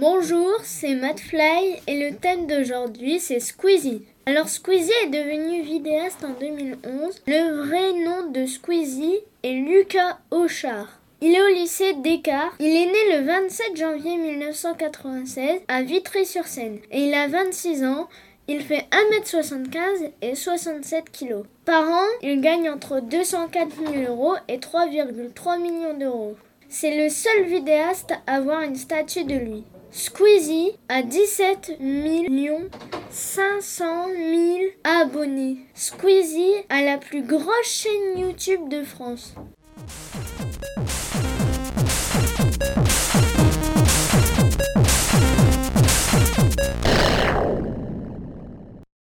Bonjour, c'est Fly et le thème d'aujourd'hui c'est Squeezie. Alors Squeezie est devenu vidéaste en 2011. Le vrai nom de Squeezie est Lucas Auchard. Il est au lycée Descartes. Il est né le 27 janvier 1996 à Vitry-sur-Seine et il a 26 ans. Il fait 1m75 et 67 kg. Par an, il gagne entre 204 000 euros et 3,3 millions d'euros. C'est le seul vidéaste à avoir une statue de lui. Squeezie a 17 500 000 abonnés. Squeezie a la plus grosse chaîne YouTube de France.